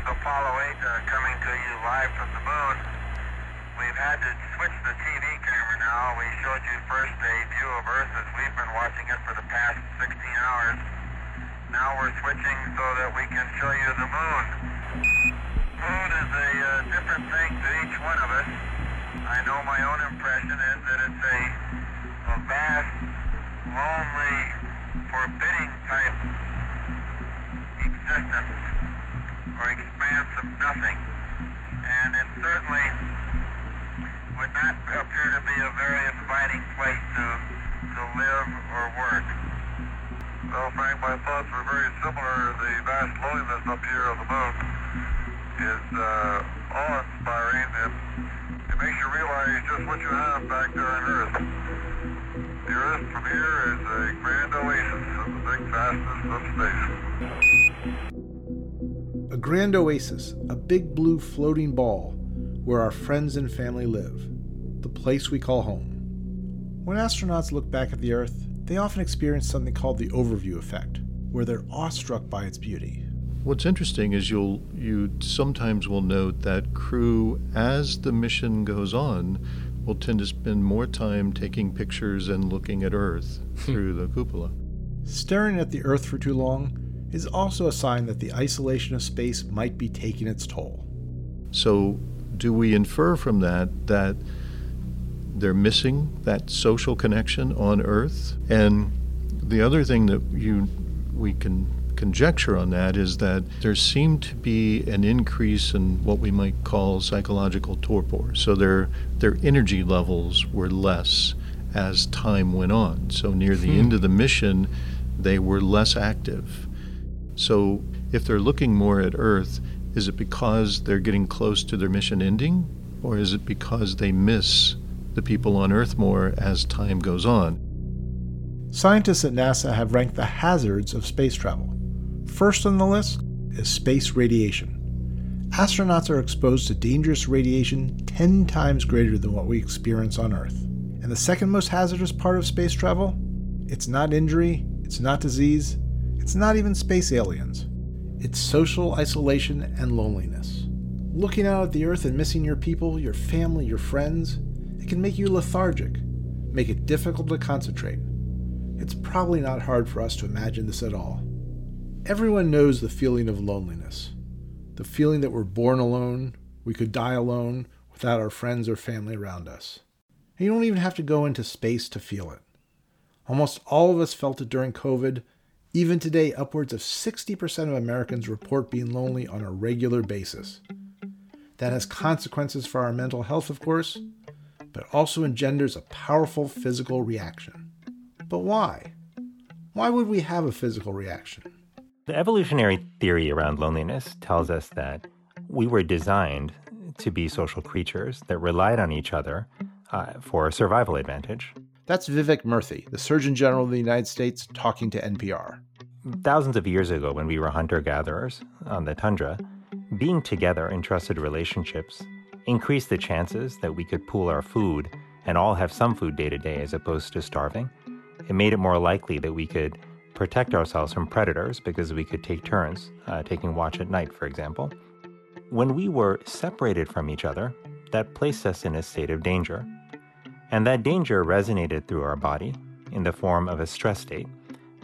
is Apollo 8 uh, coming to you live from the moon. We've had to switch the TV camera now. We showed you first a view of Earth as we've been watching it for the past 16 hours. Now we're switching so that we can show you the moon. Moon is a uh, different thing to each one of us. I know my own impression is that it's a, a vast, lonely, forbidding type existence or expanse of nothing. And it certainly would not appear to be a very inviting place to, to live or work. Well, Frank, my thoughts were very similar. The vast loneliness up here on the moon is uh, awe-inspiring, and it makes you realize just what you have back there on Earth. The Earth from here is a grand oasis in the big vastness of space. A grand oasis, a big blue floating ball where our friends and family live, the place we call home. When astronauts look back at the Earth, they often experience something called the overview effect, where they're awestruck by its beauty. What's interesting is you'll you sometimes will note that crew as the mission goes on will tend to spend more time taking pictures and looking at Earth through the cupola. Staring at the Earth for too long is also a sign that the isolation of space might be taking its toll. So, do we infer from that that they're missing that social connection on Earth? And the other thing that you we can conjecture on that is that there seemed to be an increase in what we might call psychological torpor. So their their energy levels were less as time went on. So near the Hmm. end of the mission, they were less active. So if they're looking more at Earth, is it because they're getting close to their mission ending? Or is it because they miss the people on Earth more as time goes on? Scientists at NASA have ranked the hazards of space travel. First on the list is space radiation. Astronauts are exposed to dangerous radiation 10 times greater than what we experience on Earth. And the second most hazardous part of space travel? It's not injury, it's not disease, it's not even space aliens. It's social isolation and loneliness. Looking out at the Earth and missing your people, your family, your friends, it can make you lethargic, make it difficult to concentrate. It's probably not hard for us to imagine this at all. Everyone knows the feeling of loneliness. The feeling that we're born alone, we could die alone without our friends or family around us. And you don't even have to go into space to feel it. Almost all of us felt it during COVID. Even today, upwards of 60% of Americans report being lonely on a regular basis. That has consequences for our mental health, of course, but also engenders a powerful physical reaction. But why? Why would we have a physical reaction? The evolutionary theory around loneliness tells us that we were designed to be social creatures that relied on each other uh, for survival advantage. That's Vivek Murthy, the Surgeon General of the United States, talking to NPR. Thousands of years ago, when we were hunter gatherers on the tundra, being together in trusted relationships increased the chances that we could pool our food and all have some food day to day as opposed to starving. It made it more likely that we could protect ourselves from predators because we could take turns uh, taking watch at night, for example. When we were separated from each other, that placed us in a state of danger. And that danger resonated through our body in the form of a stress state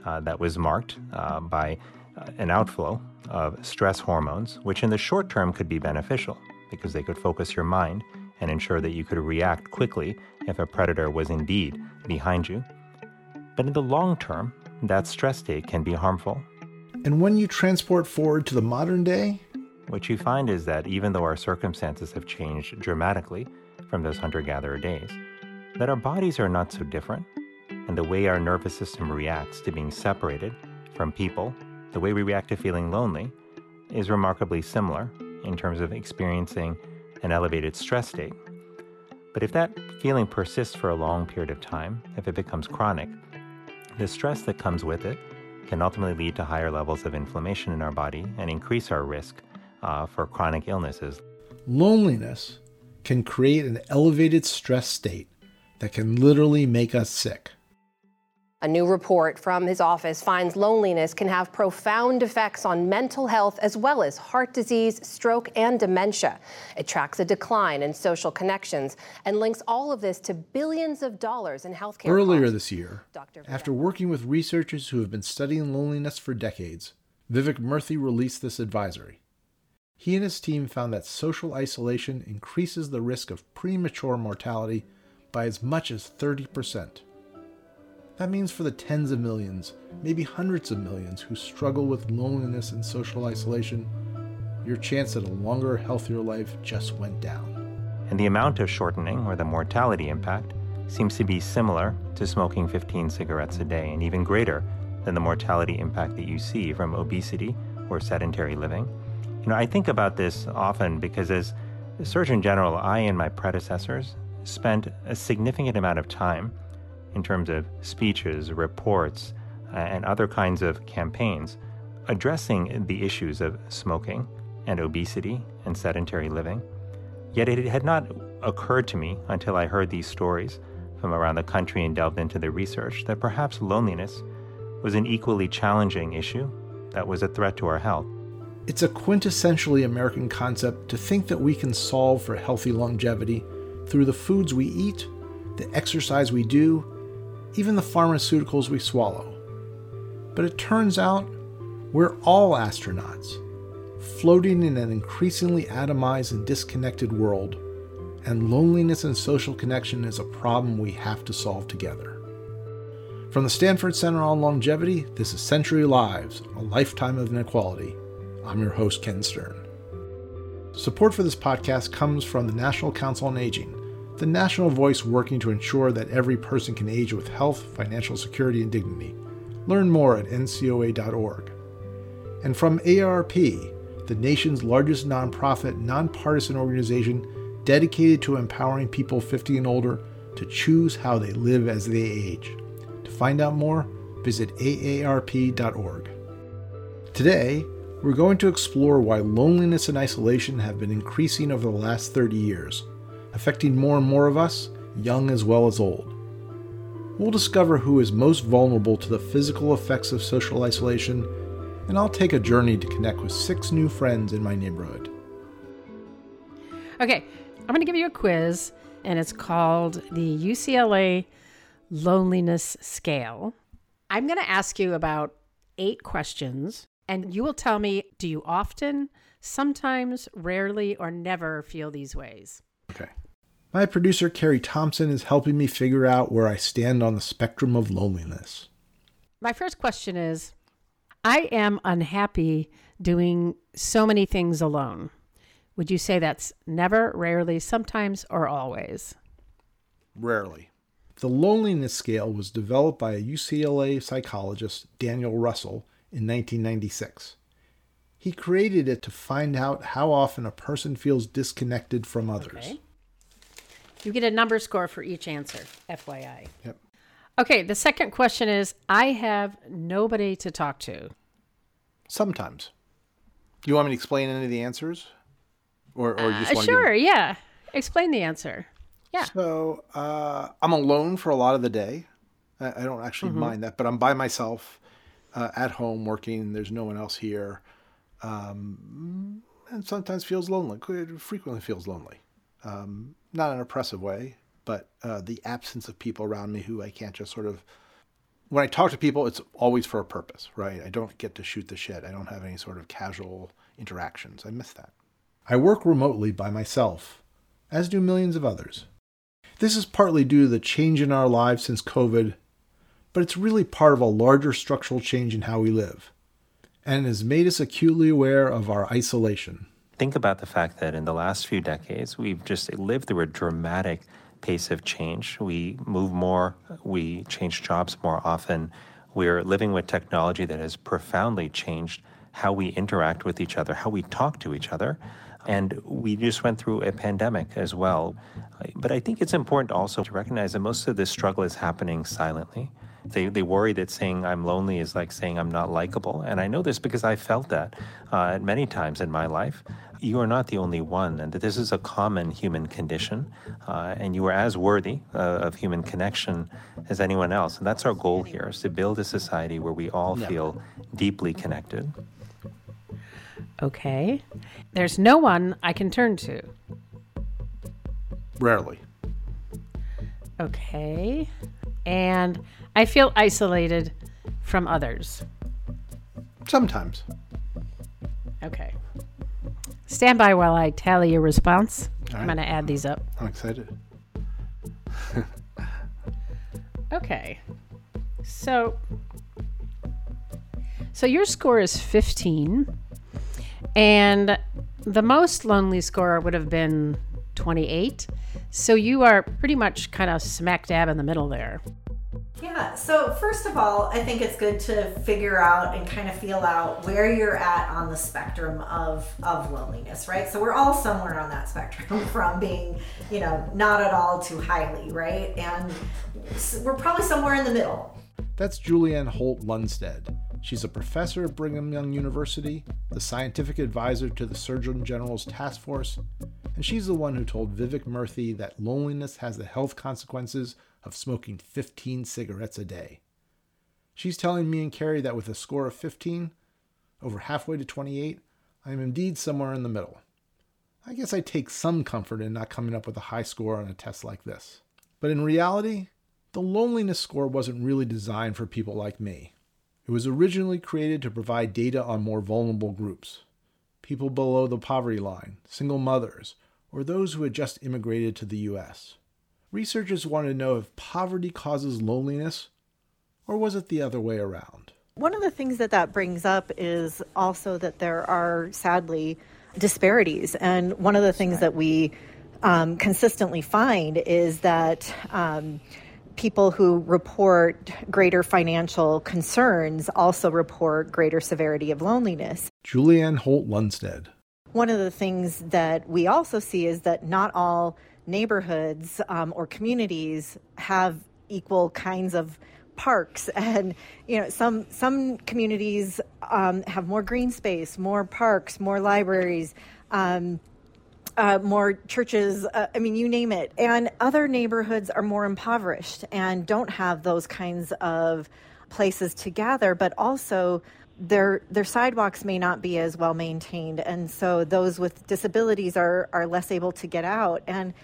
uh, that was marked uh, by uh, an outflow of stress hormones, which in the short term could be beneficial because they could focus your mind and ensure that you could react quickly if a predator was indeed behind you. But in the long term, that stress state can be harmful. And when you transport forward to the modern day, What you find is that even though our circumstances have changed dramatically from those hunter gatherer days, that our bodies are not so different, and the way our nervous system reacts to being separated from people, the way we react to feeling lonely, is remarkably similar in terms of experiencing an elevated stress state. But if that feeling persists for a long period of time, if it becomes chronic, the stress that comes with it can ultimately lead to higher levels of inflammation in our body and increase our risk uh, for chronic illnesses. loneliness can create an elevated stress state that can literally make us sick. A new report from his office finds loneliness can have profound effects on mental health as well as heart disease, stroke, and dementia. It tracks a decline in social connections and links all of this to billions of dollars in healthcare. Earlier costs. this year, Dr. after working with researchers who have been studying loneliness for decades, Vivek Murthy released this advisory. He and his team found that social isolation increases the risk of premature mortality by as much as 30%. That means for the tens of millions, maybe hundreds of millions who struggle with loneliness and social isolation, your chance at a longer, healthier life just went down. And the amount of shortening, or the mortality impact, seems to be similar to smoking 15 cigarettes a day and even greater than the mortality impact that you see from obesity or sedentary living. You know, I think about this often because as Surgeon General, I and my predecessors spent a significant amount of time in terms of speeches, reports, uh, and other kinds of campaigns addressing the issues of smoking and obesity and sedentary living. Yet it had not occurred to me until I heard these stories from around the country and delved into the research that perhaps loneliness was an equally challenging issue that was a threat to our health. It's a quintessentially American concept to think that we can solve for healthy longevity through the foods we eat, the exercise we do, even the pharmaceuticals we swallow. But it turns out we're all astronauts, floating in an increasingly atomized and disconnected world, and loneliness and social connection is a problem we have to solve together. From the Stanford Center on Longevity, this is Century Lives, a lifetime of inequality. I'm your host, Ken Stern. Support for this podcast comes from the National Council on Aging, the national voice working to ensure that every person can age with health, financial security, and dignity. Learn more at ncoa.org. And from AARP, the nation's largest nonprofit, nonpartisan organization dedicated to empowering people 50 and older to choose how they live as they age. To find out more, visit aarp.org. Today, we're going to explore why loneliness and isolation have been increasing over the last 30 years, affecting more and more of us, young as well as old. We'll discover who is most vulnerable to the physical effects of social isolation, and I'll take a journey to connect with six new friends in my neighborhood. Okay, I'm going to give you a quiz, and it's called the UCLA Loneliness Scale. I'm going to ask you about eight questions, and you will tell me do you often, sometimes, rarely, or never feel these ways? Okay. My producer, Carrie Thompson, is helping me figure out where I stand on the spectrum of loneliness. My first question is I am unhappy doing so many things alone. Would you say that's never, rarely, sometimes, or always? Rarely. The loneliness scale was developed by a UCLA psychologist, Daniel Russell, in 1996. He created it to find out how often a person feels disconnected from others. Okay. You get a number score for each answer, FYI. Yep. Okay, the second question is I have nobody to talk to. Sometimes. Do you want me to explain any of the answers? Or, or you just Uh, sure, to yeah. Explain the answer. Yeah. So uh, I'm alone for a lot of the day. I, I don't actually Mm-hmm. mind that, but I'm by myself uh, at home working. There's no one else here. Um, and sometimes feels lonely. It frequently feels lonely. Um, not an oppressive way, but uh, the absence of people around me who I can't just sort of. When I talk to people, it's always for a purpose, right? I don't get to shoot the shit. I don't have any sort of casual interactions. I miss that. I work remotely by myself, as do millions of others. This is partly due to the change in our lives since COVID, but it's really part of a larger structural change in how we live, and has made us acutely aware of our isolation. Think about the fact that in the last few decades, we've just lived through a dramatic pace of change. We move more, we change jobs more often. We're living with technology that has profoundly changed how we interact with each other, how we talk to each other. And we just went through a pandemic as well. But I think it's important also to recognize that most of this struggle is happening silently. They, they worry that saying I'm lonely is like saying I'm not likable. And I know this because I felt that uh, many times in my life. You are not the only one, and that this is a common human condition. Uh, and you are as worthy uh, of human connection as anyone else. And that's our goal here is to build a society where we all feel deeply connected. Okay. There's no one I can turn to. Rarely. Okay. And I feel isolated from others. Sometimes. Okay. Stand by while I tally your response. All I'm right. going to add these up. I'm excited. Okay. So So your score is 15 and the most lonely score would have been 28. So you are pretty much kind of smack dab in the middle there. Yeah, so first of all, I think it's good to figure out and kind of feel out where you're at on the spectrum of, of loneliness, right? So we're all somewhere on that spectrum from being, you know, not at all to highly, right? And we're probably somewhere in the middle. That's Julianne Holt Lunstad. She's a professor at Brigham Young University, the scientific advisor to the Surgeon General's task force, and she's the one who told Vivek Murthy that loneliness has the health consequences of smoking 15 cigarettes a day. She's telling me and Carrie that with a score of 15, over halfway to 28, I am indeed somewhere in the middle. I guess I take some comfort in not coming up with a high score on a test like this. But in reality, the loneliness score wasn't really designed for people like me. It was originally created to provide data on more vulnerable groups people below the poverty line, single mothers, or those who had just immigrated to the US. Researchers wanted to know if poverty causes loneliness, or was it the other way around? One of the things that that brings up is also that there are sadly disparities. And one of the things that we um, consistently find is that um, people who report greater financial concerns also report greater severity of loneliness. Julianne Holt Lunstad. One of the things that we also see is that not all neighborhoods um, or communities have equal kinds of parks and you know some some communities um, have more green space more parks more libraries um, uh, more churches, uh, I mean, you name it. And other neighborhoods are more impoverished and don't have those kinds of places to gather, but also their their sidewalks may not be as well maintained, and so those with disabilities are are less able to get out. And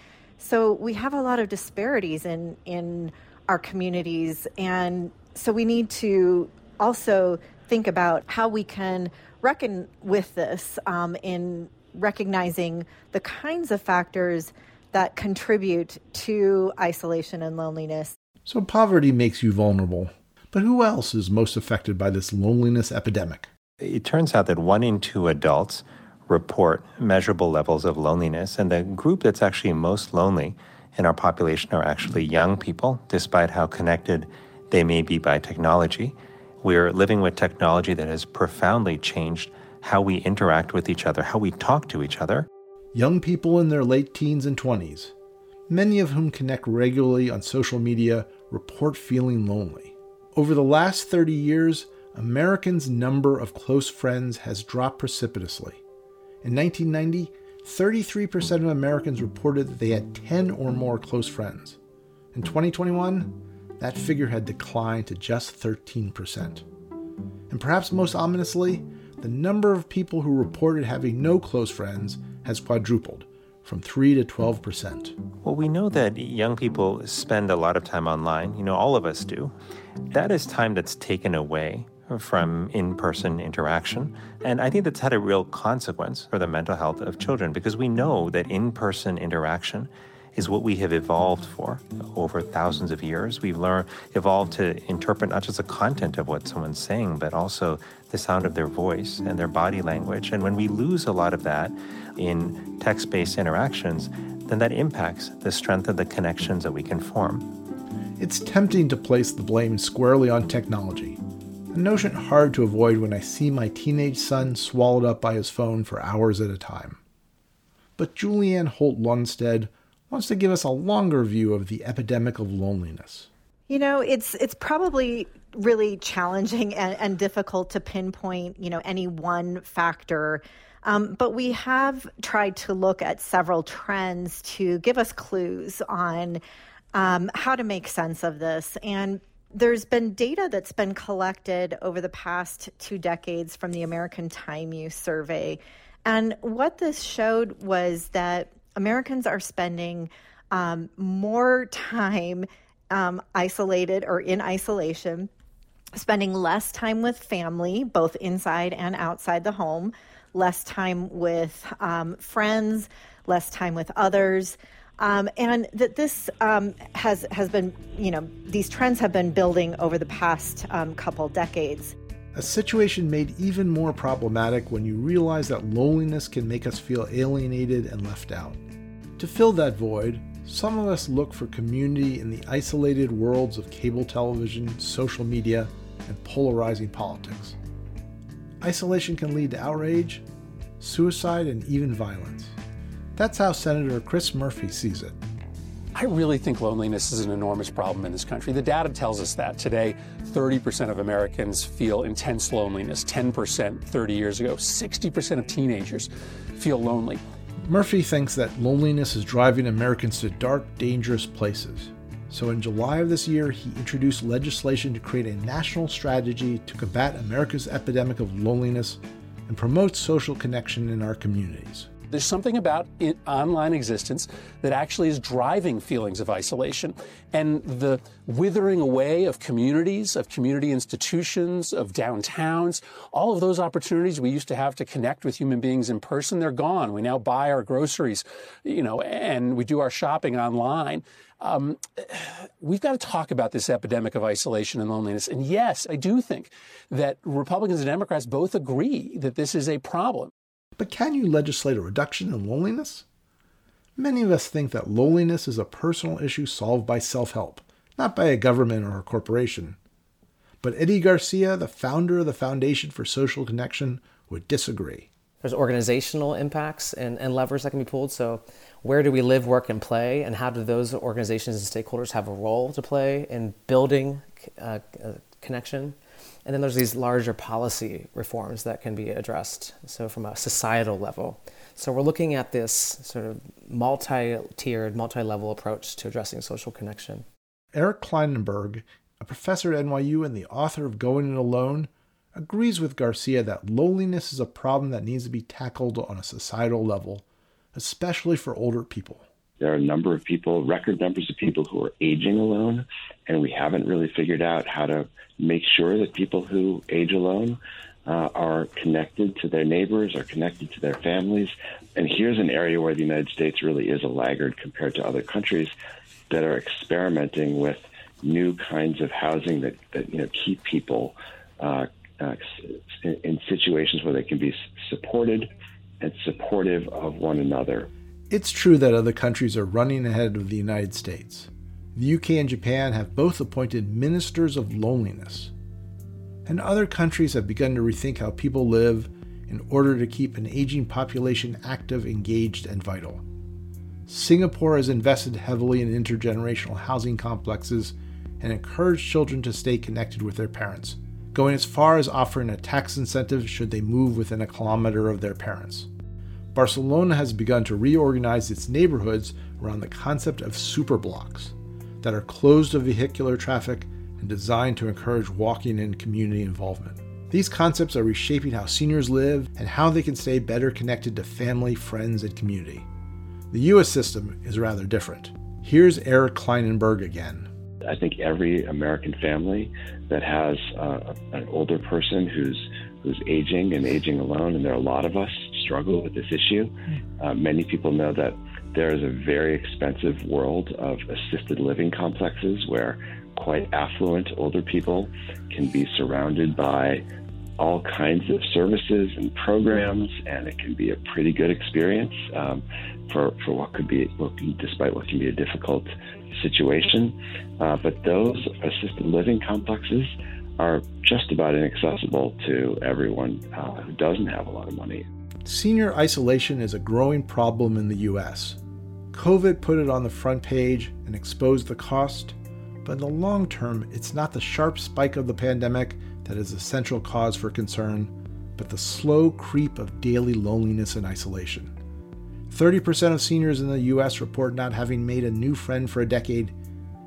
so we have a lot of disparities in in our communities, and so we need to also think about how we can reckon with this um, in recognizing the kinds of factors that contribute to isolation and loneliness. So, poverty makes you vulnerable. But who else is most affected by this loneliness epidemic? It turns out that one in two adults report measurable levels of loneliness, and the group that's actually most lonely in our population are actually young people, despite how connected they may be by technology. We're living with technology that has profoundly changed how we interact with each other, how we talk to each other. Young people in their late teens and 20s, many of whom connect regularly on social media, report feeling lonely. Over the last 30 years, Americans' number of close friends has dropped precipitously. In 1990, 33% of Americans reported that they had 10 or more close friends. In 2021, that figure had declined to just 13%. And perhaps most ominously, the number of people who reported having no close friends has quadrupled from 3 to 12%. Well, we know that young people spend a lot of time online. You know, all of us do. That is time that's taken away from in person interaction. And I think that's had a real consequence for the mental health of children because we know that in person interaction is what we have evolved for over thousands of years. We've learned, evolved to interpret not just the content of what someone's saying, but also the sound of their voice and their body language. And when we lose a lot of that in text based interactions, then that impacts the strength of the connections that we can form. It's tempting to place the blame squarely on technology, a notion hard to avoid when I see my teenage son swallowed up by his phone for hours at a time. But Julianne Holt Lunstad wants to give us a longer view of the epidemic of loneliness. You know, it's it's probably really challenging and, and difficult to pinpoint, you know, any one factor. Um, but we have tried to look at several trends to give us clues on um, how to make sense of this. And there's been data that's been collected over the past two decades from the American Time Use Survey. And what this showed was that Americans are spending um, more time um, isolated or in isolation, spending less time with family, both inside and outside the home, less time with um, friends, less time with others. Um, and that this um, has has been, you know, these trends have been building over the past um, couple decades. A situation made even more problematic when you realize that loneliness can make us feel alienated and left out. To fill that void, some of us look for community in the isolated worlds of cable television, social media, and polarizing politics. Isolation can lead to outrage, suicide, and even violence. That's how Senator Chris Murphy sees it. I really think loneliness is an enormous problem in this country. The data tells us that today 30% of Americans feel intense loneliness, 10% 30 years ago, 60% of teenagers feel lonely. Murphy thinks that loneliness is driving Americans to dark, dangerous places. So in July of this year, he introduced legislation to create a national strategy to combat America's epidemic of loneliness and promote social connection in our communities. There's something about online existence that actually is driving feelings of isolation. And the withering away of communities, of community institutions, of downtowns, all of those opportunities we used to have to connect with human beings in person, they're gone. We now buy our groceries, you know, and we do our shopping online. Um, we've got to talk about this epidemic of isolation and loneliness. And yes, I do think that Republicans and Democrats both agree that this is a problem. But can you legislate a reduction in loneliness? Many of us think that loneliness is a personal issue solved by self help, not by a government or a corporation. But Eddie Garcia, the founder of the Foundation for Social Connection, would disagree. There's organizational impacts and, and levers that can be pulled. So, where do we live, work, and play? And how do those organizations and stakeholders have a role to play in building uh, connection? And then there's these larger policy reforms that can be addressed, so from a societal level. So we're looking at this sort of multi tiered, multi level approach to addressing social connection. Eric Klinenberg, a professor at NYU and the author of Going It Alone, agrees with Garcia that loneliness is a problem that needs to be tackled on a societal level, especially for older people. There are a number of people, record numbers of people who are aging alone, and we haven't really figured out how to make sure that people who age alone uh, are connected to their neighbors, are connected to their families. And here's an area where the United States really is a laggard compared to other countries that are experimenting with new kinds of housing that, that you know keep people uh, uh, in situations where they can be supported and supportive of one another. It's true that other countries are running ahead of the United States. The UK and Japan have both appointed ministers of loneliness. And other countries have begun to rethink how people live in order to keep an aging population active, engaged, and vital. Singapore has invested heavily in intergenerational housing complexes and encouraged children to stay connected with their parents, going as far as offering a tax incentive should they move within a kilometer of their parents. Barcelona has begun to reorganize its neighborhoods around the concept of superblocks that are closed to vehicular traffic and designed to encourage walking and community involvement. These concepts are reshaping how seniors live and how they can stay better connected to family, friends, and community. The US system is rather different. Here's Eric Klinenberg again. I think every American family that has uh, an older person who's who's aging and aging alone, and there are a lot of us struggle with this issue. Hmm. Uh, many people know that there is a very expensive world of assisted living complexes where quite affluent older people can be surrounded by all kinds of services and programs, and it can be a pretty good experience um, for, for what could be, despite what can be a difficult situation. Uh, but those assisted living complexes are just about inaccessible to everyone uh, who doesn't have a lot of money. Senior isolation is a growing problem in the U.S. COVID put it on the front page and exposed the cost, but in the long term, it's not the sharp spike of the pandemic that is the central cause for concern, but the slow creep of daily loneliness and isolation. 30% of seniors in the US report not having made a new friend for a decade,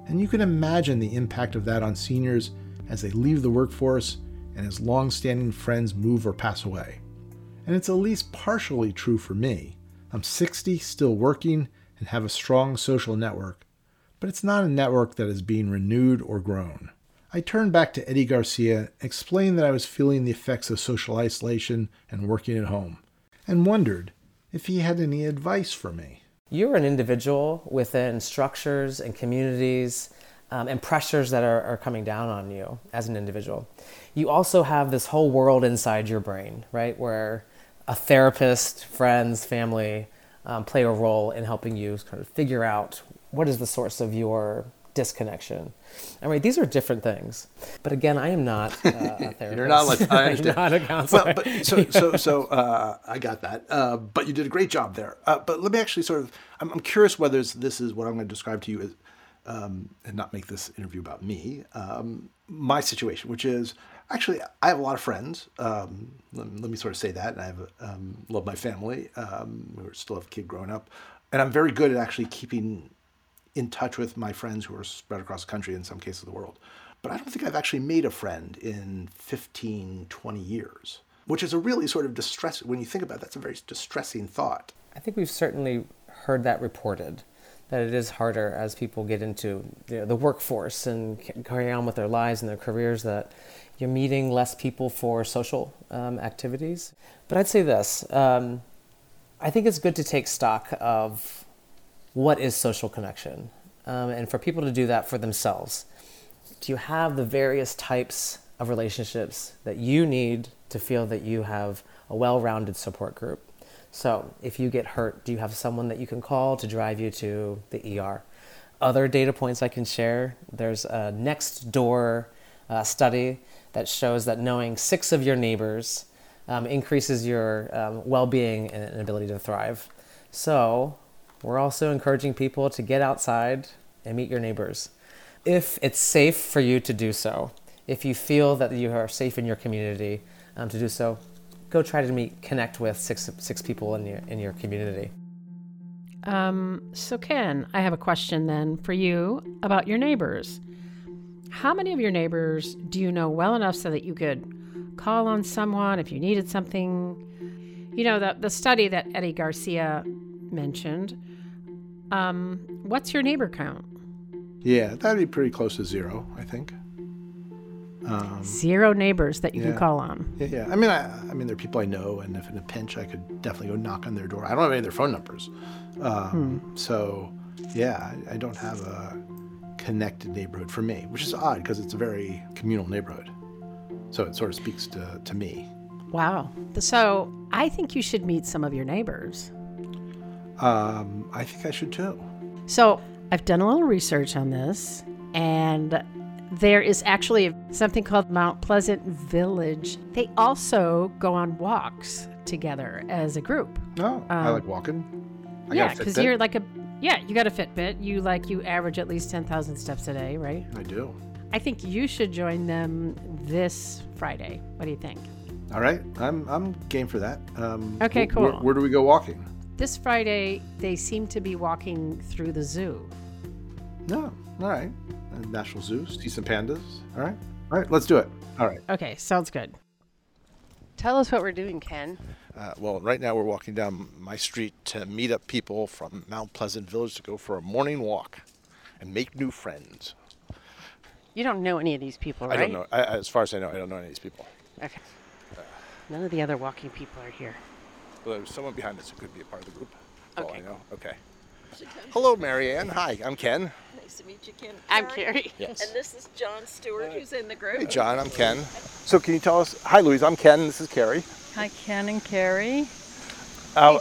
and you can imagine the impact of that on seniors as they leave the workforce and as long standing friends move or pass away. And it's at least partially true for me. I'm 60, still working, and have a strong social network, but it's not a network that is being renewed or grown. I turned back to Eddie Garcia, explained that I was feeling the effects of social isolation and working at home, and wondered if he had any advice for me. You're an individual within structures and communities um, and pressures that are, are coming down on you as an individual. You also have this whole world inside your brain, right? Where a therapist, friends, family um, play a role in helping you kind of figure out what is the source of your disconnection. I mean, these are different things. But again, I am not uh, a therapist. You're not like I understand. I'm not a counselor. Well, but so so so uh, I got that. Uh, but you did a great job there. Uh, but let me actually sort of. I'm, I'm curious whether this is what I'm going to describe to you as, um, and not make this interview about me. Um, my situation, which is actually I have a lot of friends. Um, let, let, me sort of say that, and I have um, love my family. Um, we still have a kid growing up, and I'm very good at actually keeping in touch with my friends who are spread across the country, in some cases the world. But I don't think I've actually made a friend in 15, 20 years, which is a really sort of distress. When you think about it, that's a very distressing thought. I think we've certainly heard that reported that it is harder as people get into you know, the workforce and carry on with their lives and their careers that you're meeting less people for social um, activities. But I'd say this um, I think it's good to take stock of what is social connection? Um, and for people to do that for themselves. Do you have the various types of relationships that you need to feel that you have a well rounded support group? So, if you get hurt, do you have someone that you can call to drive you to the ER? Other data points I can share there's a next door uh, study that shows that knowing six of your neighbors um, increases your um, well being and ability to thrive. So, we're also encouraging people to get outside and meet your neighbors. If it's safe for you to do so, if you feel that you are safe in your community um, to do so, go try to meet, connect with six, six people in your, in your community. Um, so, Ken, I have a question then for you about your neighbors. How many of your neighbors do you know well enough so that you could call on someone if you needed something? You know, the, the study that Eddie Garcia mentioned um, what's your neighbor count? Yeah, that'd be pretty close to zero, I think. Um, zero neighbors that you yeah. can call on. Yeah, yeah. I mean, I, I mean, there are people I know, and if in a pinch, I could definitely go knock on their door. I don't have any of their phone numbers, um, hmm. so yeah, I, I don't have a connected neighborhood for me, which is odd because it's a very communal neighborhood. So it sort of speaks to, to me. Wow. So I think you should meet some of your neighbors. Um, I think I should too. So I've done a little research on this, and there is actually something called Mount Pleasant Village. They also go on walks together as a group. Oh, um, I like walking. I yeah, because you're like a yeah, you got a Fitbit. You like you average at least ten thousand steps a day, right? I do. I think you should join them this Friday. What do you think? All right, I'm I'm game for that. Um, okay, cool. Where, where do we go walking? This Friday, they seem to be walking through the zoo. No, all right. National Zoo, see some pandas. All right. All right, let's do it. All right. Okay, sounds good. Tell us what we're doing, Ken. Uh, well, right now we're walking down my street to meet up people from Mount Pleasant Village to go for a morning walk and make new friends. You don't know any of these people, right? I don't know. I, as far as I know, I don't know any of these people. Okay. None of the other walking people are here. Well, there's someone behind us who could be a part of the group. Okay. I know. Okay. Hello, Marianne. Hi, I'm Ken. Nice to meet you, Ken. I'm Carrie. Yes. And this is John Stewart, who's in the group. Hey, John. I'm Ken. So, can you tell us? Hi, Louise. I'm Ken. This is Carrie. Hi, Ken and Carrie. Uh,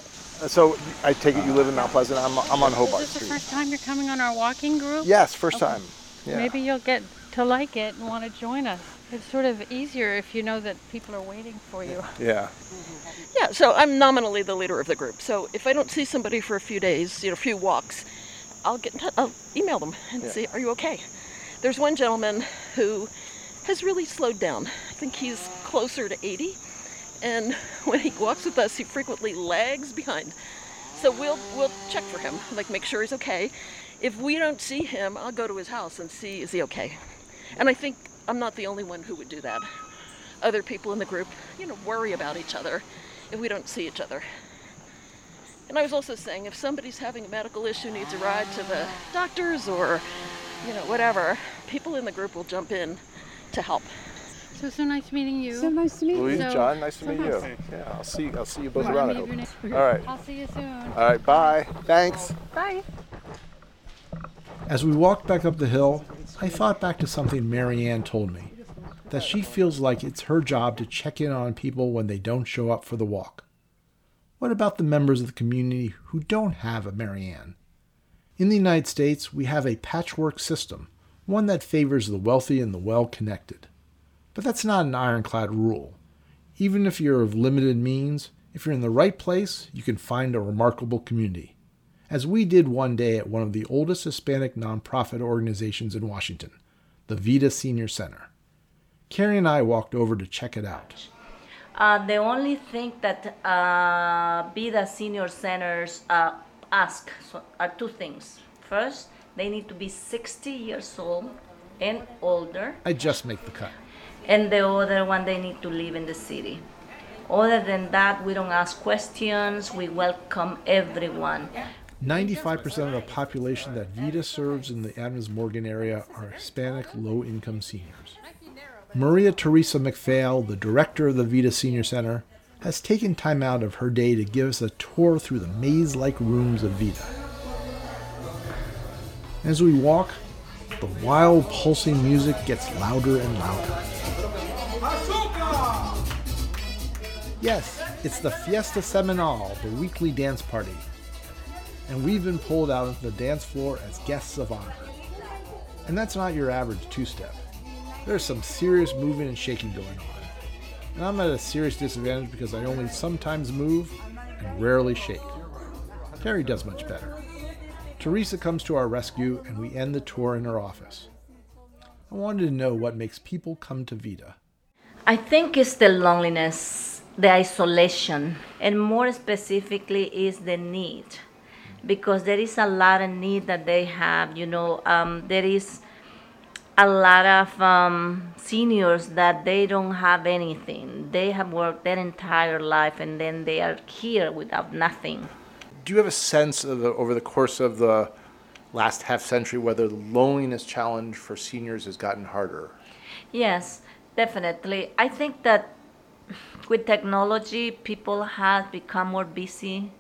so, I take it you live in Mount Pleasant. I'm, I'm on Hobart Is this Street. the first time you're coming on our walking group? Yes, first Okay. time. Yeah. Maybe you'll get to like it and want to join us. It's sort of easier if you know that people are waiting for you. Yeah. Yeah, so I'm nominally the leader of the group. So if I don't see somebody for a few days, you know, a few walks, I'll get in touch, I'll email them and Yeah. say, "Are you okay?" There's one gentleman who has really slowed down. I think he's closer to 80. And when he walks with us, he frequently lags behind. So we'll we'll check for him, like make sure he's okay. If we don't see him, I'll go to his house and see is he okay. And I think I'm not the only one who would do that. Other people in the group, you know, worry about each other if we don't see each other. And I was also saying if somebody's having a medical issue, needs a ride to the doctors or, you know, whatever, people in the group will jump in to help. So so nice meeting you. So nice to meet Louise, So- John, nice to so meet nice. you. Yeah, I'll see. I'll see you both around. I hope. All right. I'll see you soon. All right. Bye. Thanks. Bye. As we walked back up the hill, I thought back to something Marianne told me that she feels like it's her job to check in on people when they don't show up for the walk. What about the members of the community who don't have a Marianne? In the United States, we have a patchwork system, one that favors the wealthy and the well connected. But that's not an ironclad rule. Even if you're of limited means, if you're in the right place, you can find a remarkable community as we did one day at one of the oldest Hispanic nonprofit organizations in Washington, the Vida Senior Center. Carrie and I walked over to check it out. Uh, the only thing that uh, Vida Senior Centers uh, ask so, are two things. First, they need to be 60 years old and older, I just make the cut. and the other one, they need to live in the city. Other than that, we don't ask questions, we welcome everyone. 95% of the population that Vida serves in the Adams Morgan area are Hispanic low income seniors. Maria Teresa McPhail, the director of the Vida Senior Center, has taken time out of her day to give us a tour through the maze like rooms of Vida. As we walk, the wild pulsing music gets louder and louder. Yes, it's the Fiesta Semanal, the weekly dance party. And we've been pulled out onto the dance floor as guests of honor. And that's not your average two step. There's some serious moving and shaking going on. And I'm at a serious disadvantage because I only sometimes move and rarely shake. Carrie does much better. Teresa comes to our rescue and we end the tour in her office. I wanted to know what makes people come to Vida. I think it's the loneliness, the isolation, and more specifically is the need, because there is a lot of need that they have. You know, um, there is a lot of um, seniors that they don't have anything. They have worked their entire life, and then they are here without nothing. Do you have a sense of the, over the course of the last half century whether the loneliness challenge for seniors has gotten harder? Yes, definitely. I think that with technology, people have become more busy,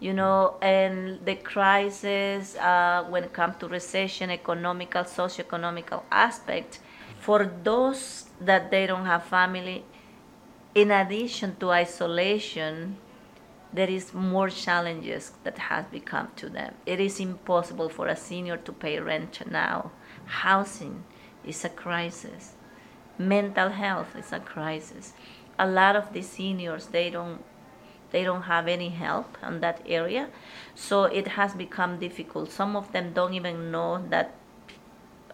you know, and the crisis uh, when it comes to recession, economical, socioeconomical aspect, for those that they don't have family, in addition to isolation, there is more challenges that has become to them. It is impossible for a senior to pay rent now. Housing is a crisis. Mental health is a crisis. A lot of the seniors they don't they don't have any help on that area, so it has become difficult. Some of them don't even know that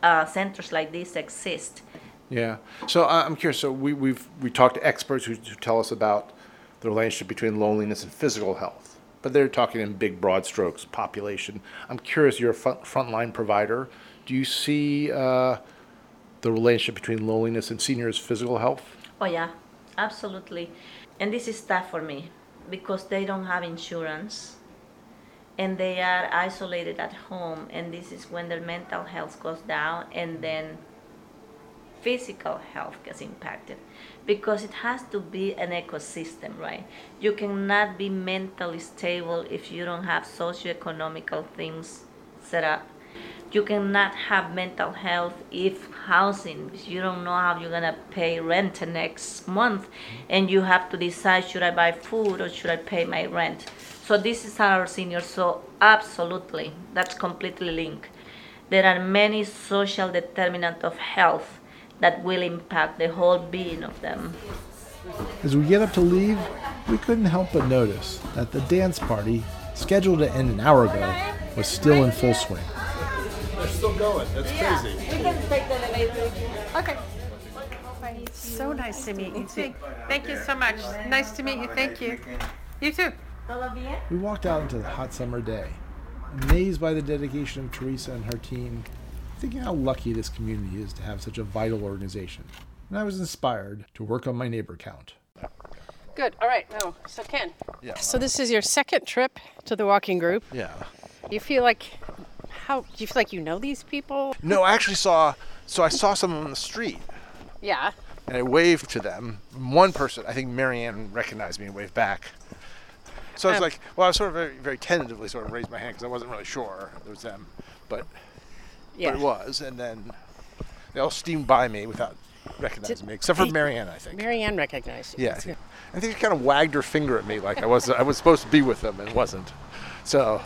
uh, centers like this exist. Yeah. So I- I'm curious. So we, we've we talked to experts who, who tell us about the relationship between loneliness and physical health, but they're talking in big broad strokes, population. I'm curious. You're a front, frontline provider. Do you see uh, the relationship between loneliness and seniors' physical health? Oh yeah, absolutely. And this is tough for me because they don't have insurance and they are isolated at home and this is when their mental health goes down and then physical health gets impacted because it has to be an ecosystem, right? You cannot be mentally stable if you don't have socioeconomical things set up. You cannot have mental health if housing, you don't know how you're gonna pay rent next month and you have to decide should I buy food or should I pay my rent. So this is our senior, So absolutely, that's completely linked. There are many social determinants of health that will impact the whole being of them. As we get up to leave, we couldn't help but notice that the dance party, scheduled to end an hour ago, was still in full swing. Still going. That's crazy. We can take the elevator. Okay. So nice to meet you too. Thank you so much. Nice to meet you. Thank you. You too. We walked out into the hot summer day, amazed by the dedication of Teresa and her team, thinking how lucky this community is to have such a vital organization. And I was inspired to work on my neighbor count. Good. All right. No. So Ken. Yeah. So this is your second trip to the walking group. Yeah. You feel like how do you feel like you know these people? No, I actually saw. So I saw someone on the street, Yeah. and I waved to them. One person, I think Marianne, recognized me and waved back. So I was Um, like, well, I was sort of very, very tentatively sort of raised my hand because I wasn't really sure it was them, but Yeah. but it was. And then they all steamed by me without recognizing me, except for Hey, Marianne, I think. Marianne recognized you. Yeah, I think she kind of wagged her finger at me like I was I was supposed to be with them and wasn't. So.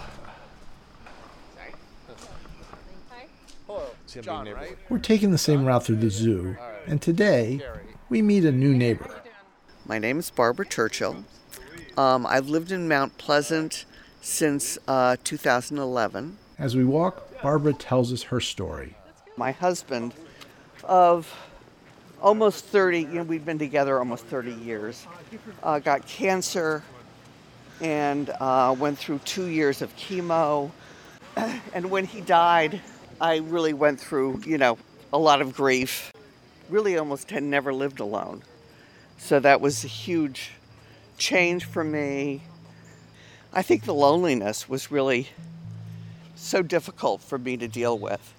John, right? We're taking the same route through the zoo, and today we meet a new neighbor. My name is Barbara Churchill. Um, I've lived in Mount Pleasant since uh, 2011. As we walk, Barbara tells us her story. My husband, of almost 30, you know, we've been together almost 30 years, uh, got cancer and uh, went through two years of chemo. And when he died, I really went through, you know, a lot of grief. Really almost had never lived alone. So that was a huge change for me. I think the loneliness was really so difficult for me to deal with.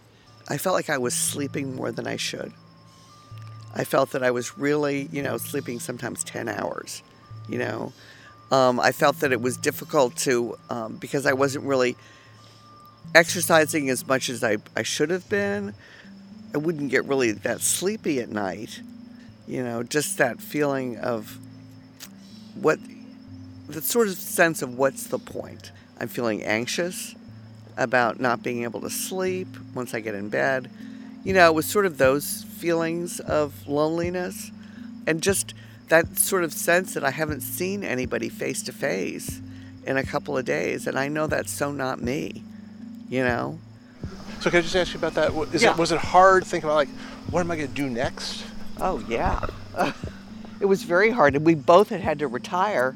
I felt like I was sleeping more than I should. I felt that I was really, you know, sleeping sometimes 10 hours, you know. Um, I felt that it was difficult to, um, because I wasn't really exercising as much as I, I should have been. I wouldn't get really that sleepy at night, you know, just that feeling of what, the sort of sense of what's the point. I'm feeling anxious about not being able to sleep once I get in bed. You know, it was sort of those feelings of loneliness and just that sort of sense that I haven't seen anybody face to face in a couple of days. And I know that's so not me, you know? So can I just ask you about that? Is Yeah. it was it hard thinking about like what am I going to do next? Oh, yeah. it was very hard. And we both had had to retire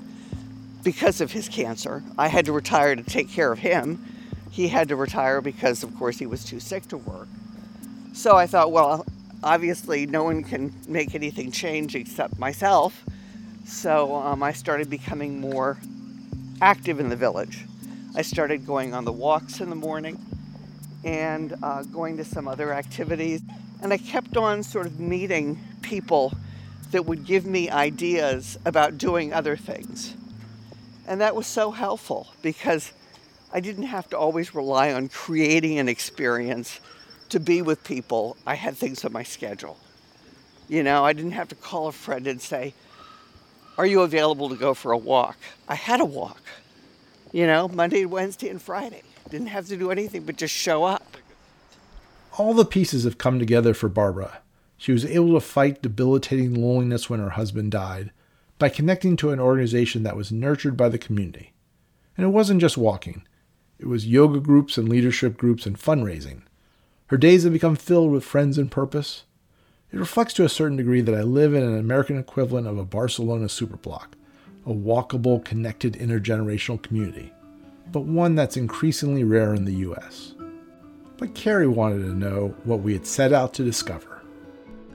because of his cancer. I had to retire to take care of him. He had to retire because, of course, he was too sick to work. So I thought, well, obviously, no one can make anything change except myself. So um, I started becoming more active in the village. I started going on the walks in the morning and uh, going to some other activities. And I kept on sort of meeting people that would give me ideas about doing other things. And that was so helpful because I didn't have to always rely on creating an experience to be with people. I had things on my schedule. You know, I didn't have to call a friend and say, Are you available to go for a walk? I had a walk, you know, Monday, Wednesday, and Friday. Didn't have to do anything but just show up. All the pieces have come together for Barbara. She was able to fight debilitating loneliness when her husband died by connecting to an organization that was nurtured by the community. And it wasn't just walking, it was yoga groups and leadership groups and fundraising. Her days have become filled with friends and purpose. It reflects to a certain degree that I live in an American equivalent of a Barcelona superblock, a walkable, connected intergenerational community, but one that's increasingly rare in the US. But Carrie wanted to know what we had set out to discover.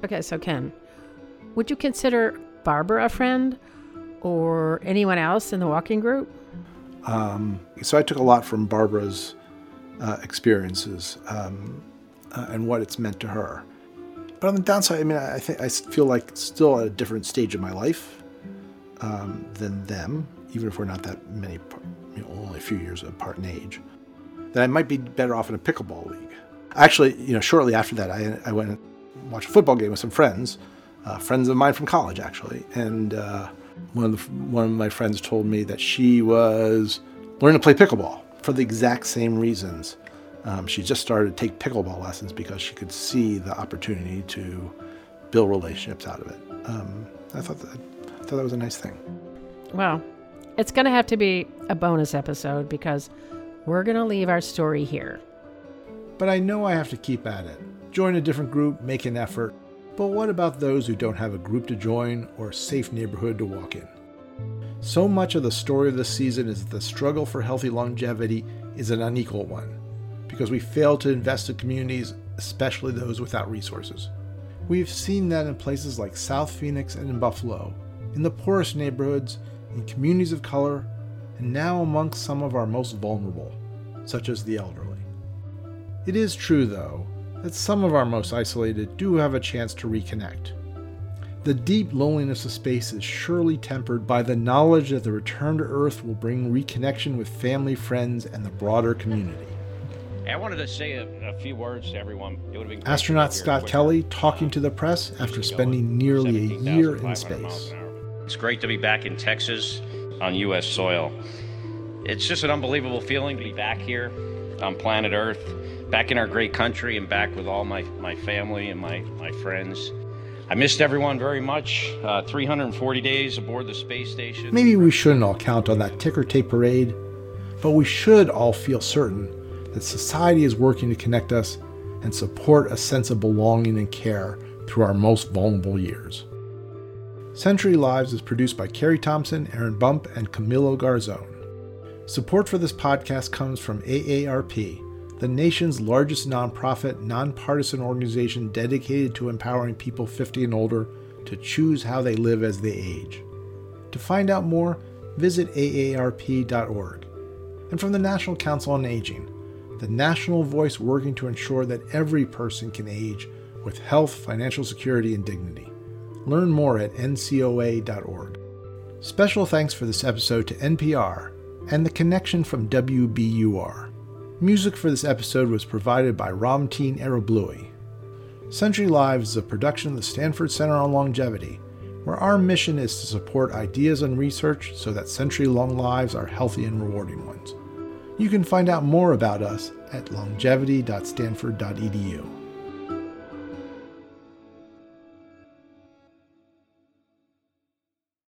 Okay, so Ken, would you consider Barbara a friend or anyone else in the walking group? Um, so I took a lot from Barbara's uh, experiences um, uh, and what it's meant to her. But on the downside, I mean, I think I feel like still at a different stage of my life um, than them, even if we're not that many, you know, only a few years apart in age. That I might be better off in a pickleball league. Actually, you know, shortly after that, I, I went and watched a football game with some friends, uh, friends of mine from college, actually, and uh, one of the, one of my friends told me that she was learning to play pickleball for the exact same reasons. Um, she just started to take pickleball lessons because she could see the opportunity to build relationships out of it. Um, I thought that thought that was a nice thing. Well, it's going to have to be a bonus episode because we're going to leave our story here. But I know I have to keep at it. Join a different group, make an effort. But what about those who don't have a group to join or a safe neighborhood to walk in? So much of the story of this season is that the struggle for healthy longevity is an unequal one because we fail to invest in communities, especially those without resources. We've seen that in places like South Phoenix and in Buffalo, in the poorest neighborhoods, in communities of color, and now amongst some of our most vulnerable, such as the elderly. It is true, though, that some of our most isolated do have a chance to reconnect. The deep loneliness of space is surely tempered by the knowledge that the return to Earth will bring reconnection with family, friends, and the broader community. I wanted to say a, a few words to everyone. It would have been Astronaut Scott Kelly talking to the press after spending nearly a year in space. It's great to be back in Texas on U.S. soil. It's just an unbelievable feeling to be back here on planet Earth, back in our great country, and back with all my, my family and my, my friends. I missed everyone very much. Uh, 340 days aboard the space station. Maybe we shouldn't all count on that ticker tape parade, but we should all feel certain that society is working to connect us and support a sense of belonging and care through our most vulnerable years. Century Lives is produced by Carrie Thompson, Aaron Bump, and Camilo Garzone. Support for this podcast comes from AARP, the nation's largest nonprofit, nonpartisan organization dedicated to empowering people 50 and older to choose how they live as they age. To find out more, visit aarp.org. And from the National Council on Aging, the national voice working to ensure that every person can age with health, financial security, and dignity. Learn more at ncoa.org. Special thanks for this episode to NPR and the connection from WBUR. Music for this episode was provided by Ramteen Arablouei. Century Lives is a production of the Stanford Center on Longevity, where our mission is to support ideas and research so that century long lives are healthy and rewarding ones. You can find out more about us at longevity.stanford.edu.